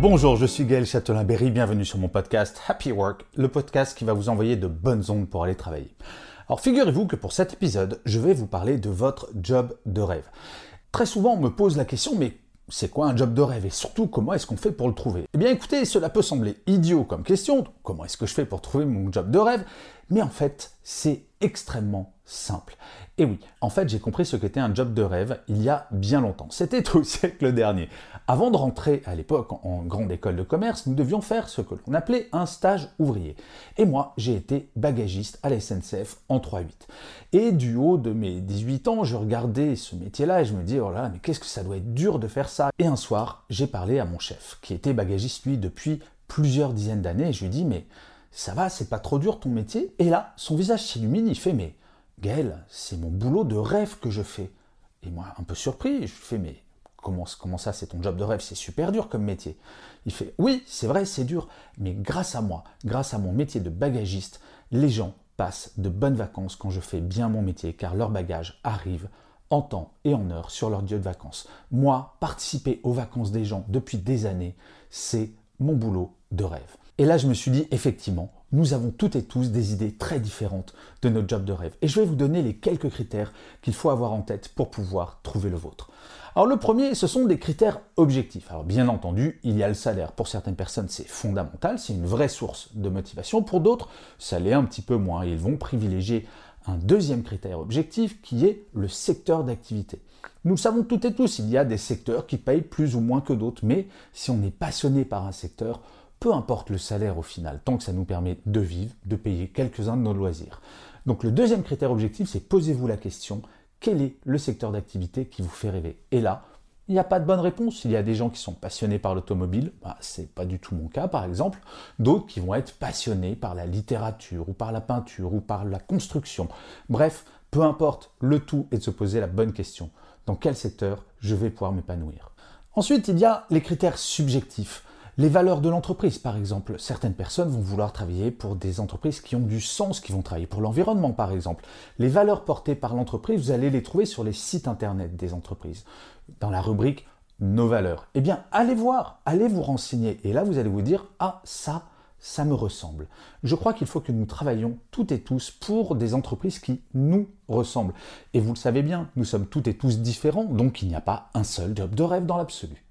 Bonjour, je suis Gaël Châtelain-Berry, bienvenue sur mon podcast Happy Work, le podcast qui va vous envoyer de bonnes ondes pour aller travailler. Alors figurez-vous que pour cet épisode, je vais vous parler de votre job de rêve. Très souvent, on me pose la question, mais c'est quoi un job de rêve et surtout comment est-ce qu'on fait pour le trouver? Eh bien écoutez, cela peut sembler idiot comme question, comment est-ce que je fais pour trouver mon job de rêve? Mais en fait, c'est extrêmement simple. Et oui, en fait, j'ai compris ce qu'était un job de rêve il y a bien longtemps. C'était au siècle dernier. Avant de rentrer à l'époque en grande école de commerce, nous devions faire ce que l'on appelait un stage ouvrier. Et moi, j'ai été bagagiste à la SNCF en 3-8. Et du haut de mes 18 ans, je regardais ce métier-là et je me dis, oh là, mais qu'est-ce que ça doit être dur de faire ça Et un soir, j'ai parlé à mon chef, qui était bagagiste, lui, depuis plusieurs dizaines d'années, je lui dis, mais ça va, c'est pas trop dur ton métier? Et là, son visage s'illumine, il fait, mais Gaël, c'est mon boulot de rêve que je fais. Et moi, un peu surpris, je fais, mais comment, ça, c'est ton job de rêve? C'est super dur comme métier. Il fait, oui, c'est vrai, c'est dur, mais grâce à moi, grâce à mon métier de bagagiste, les gens passent de bonnes vacances quand je fais bien mon métier, car leur bagage arrive en temps et en heure sur leur lieu de vacances. Moi, participer aux vacances des gens depuis des années, c'est mon boulot de rêve. Et là, je me suis dit, effectivement, nous avons toutes et tous des idées très différentes de notre job de rêve. Et je vais vous donner les quelques critères qu'il faut avoir en tête pour pouvoir trouver le vôtre. Alors le premier, ce sont des critères objectifs. Alors bien entendu, il y a le salaire. Pour certaines personnes, c'est fondamental, c'est une vraie source de motivation. Pour d'autres, ça l'est un petit peu moins. Ils vont privilégier un deuxième critère objectif qui est le secteur d'activité. Nous le savons toutes et tous, il y a des secteurs qui payent plus ou moins que d'autres, mais si on est passionné par un secteur, peu importe le salaire au final, tant que ça nous permet de vivre, de payer quelques-uns de nos loisirs. Donc le deuxième critère objectif, c'est posez-vous la question, quel est le secteur d'activité qui vous fait rêver? Et là, il n'y a pas de bonne réponse. Il y a des gens qui sont passionnés par l'automobile, bah, c'est pas du tout mon cas par exemple. D'autres qui vont être passionnés par la littérature ou par la peinture ou par la construction. Bref, peu importe, le tout est de se poser la bonne question. Dans quel secteur je vais pouvoir m'épanouir? Ensuite, il y a les critères subjectifs. Les valeurs de l'entreprise, par exemple. Certaines personnes vont vouloir travailler pour des entreprises qui ont du sens, qui vont travailler pour l'environnement, par exemple. Les valeurs portées par l'entreprise, vous allez les trouver sur les sites internet des entreprises, dans la rubrique Nos valeurs. Eh bien, allez voir, allez vous renseigner, et là, vous allez vous dire, ah, ça, ça me ressemble. Je crois qu'il faut que nous travaillions toutes et tous pour des entreprises qui nous ressemblent. Et vous le savez bien, nous sommes toutes et tous différents, donc il n'y a pas un seul job de rêve dans l'absolu.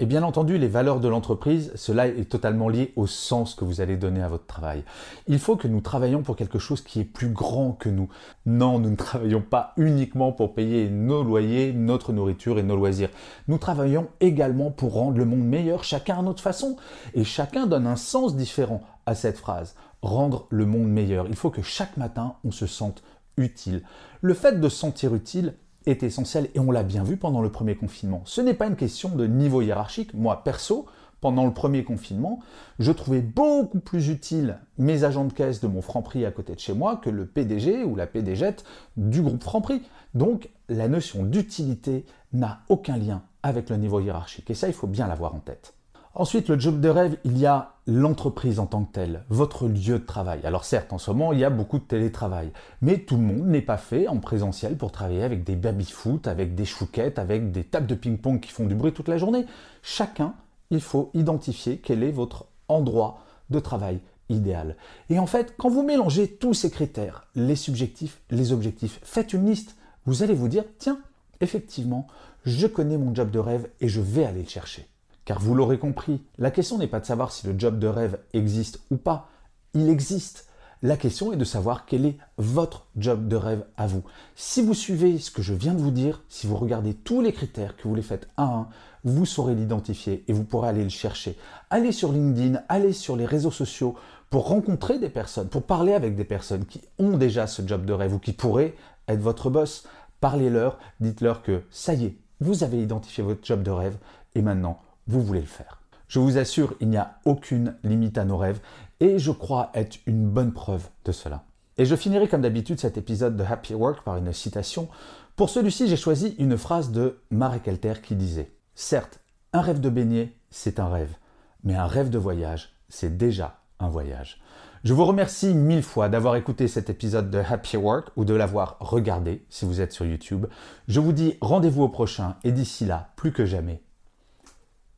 Et bien entendu, les valeurs de l'entreprise, cela est totalement lié au sens que vous allez donner à votre travail. Il faut que nous travaillions pour quelque chose qui est plus grand que nous. Non, nous ne travaillons pas uniquement pour payer nos loyers, notre nourriture et nos loisirs. Nous travaillons également pour rendre le monde meilleur, chacun à notre façon. Et chacun donne un sens différent à cette phrase. Rendre le monde meilleur. Il faut que chaque matin, on se sente utile. Le fait de se sentir utile, est essentiel et on l'a bien vu pendant le premier confinement. Ce n'est pas une question de niveau hiérarchique. Moi, perso, pendant le premier confinement, je trouvais beaucoup plus utile mes agents de caisse de mon Franprix à côté de chez moi que le PDG ou la PDG du groupe Franprix. Donc, la notion d'utilité n'a aucun lien avec le niveau hiérarchique. Et ça, il faut bien l'avoir en tête. Ensuite, le job de rêve, il y a l'entreprise en tant que telle, votre lieu de travail. Alors certes, en ce moment, il y a beaucoup de télétravail, mais tout le monde n'est pas fait en présentiel pour travailler avec des baby-foot, avec des chouquettes, avec des tables de ping-pong qui font du bruit toute la journée. Chacun, il faut identifier quel est votre endroit de travail idéal. Et en fait, quand vous mélangez tous ces critères, les subjectifs, les objectifs, faites une liste, vous allez vous dire, tiens, effectivement, je connais mon job de rêve et je vais aller le chercher. Car vous l'aurez compris, la question n'est pas de savoir si le job de rêve existe ou pas. Il existe. La question est de savoir quel est votre job de rêve à vous. Si vous suivez ce que je viens de vous dire, si vous regardez tous les critères, que vous les faites un à un, vous saurez l'identifier et vous pourrez aller le chercher. Allez sur LinkedIn, allez sur les réseaux sociaux, pour rencontrer des personnes, pour parler avec des personnes qui ont déjà ce job de rêve ou qui pourraient être votre boss. Parlez-leur, dites-leur que ça y est, vous avez identifié votre job de rêve et maintenant vous voulez le faire. Je vous assure, il n'y a aucune limite à nos rêves et je crois être une bonne preuve de cela. Et je finirai comme d'habitude cet épisode de Happy Work par une citation. Pour celui-ci, j'ai choisi une phrase de Marek Elter qui disait Certes, un rêve de baigner, c'est un rêve, mais un rêve de voyage, c'est déjà un voyage. Je vous remercie mille fois d'avoir écouté cet épisode de Happy Work ou de l'avoir regardé si vous êtes sur YouTube. Je vous dis rendez-vous au prochain et d'ici là, plus que jamais,